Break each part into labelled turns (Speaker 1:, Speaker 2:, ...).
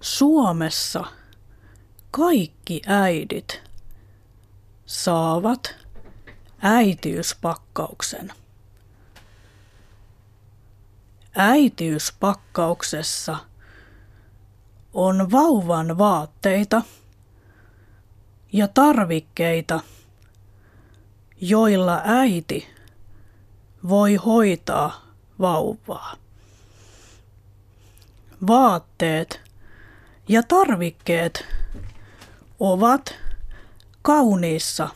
Speaker 1: Suomessa kaikki äidit saavat äitiyspakkauksen. Äitiyspakkauksessa on vauvan vaatteita ja tarvikkeita, joilla äiti voi hoitaa vauvaa. Vaatteet ja tarvikkeet ovat kauniissa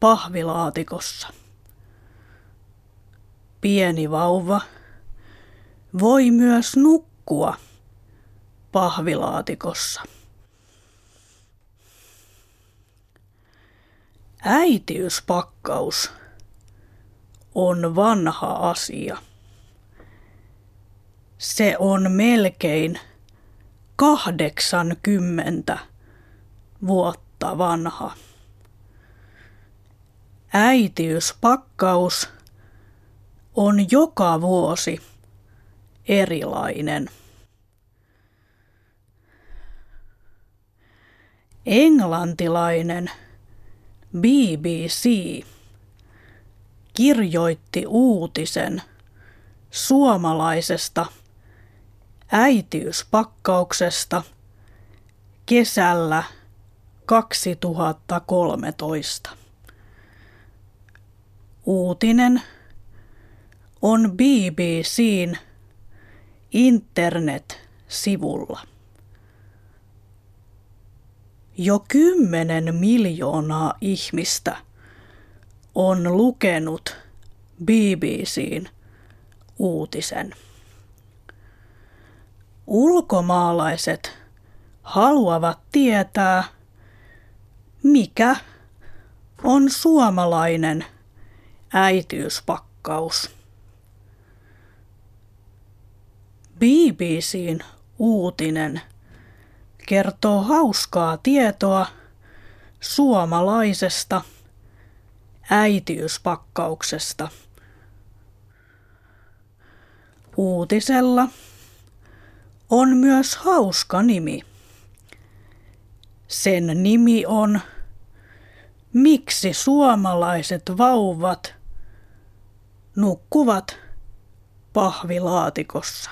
Speaker 1: pahvilaatikossa. Pieni vauva voi myös nukkua pahvilaatikossa. Äitiyspakkaus on vanha asia. Se on melkein 80 vuotta vanha. Äitiyspakkaus on joka vuosi erilainen. Englantilainen BBC kirjoitti uutisen suomalaisesta äitiyspakkauksesta kesällä 2013. Uutinen on BBCn internet-sivulla. Jo kymmenen miljoonaa ihmistä on lukenut BBCn uutisen. Ulkomaalaiset haluavat tietää, mikä on suomalainen äitiyspakkaus. BBCn uutinen kertoo hauskaa tietoa suomalaisesta äitiyspakkauksesta. Uutisella on myös hauska nimi. Sen nimi on Miksi suomalaiset vauvat nukkuvat pahvilaatikossa?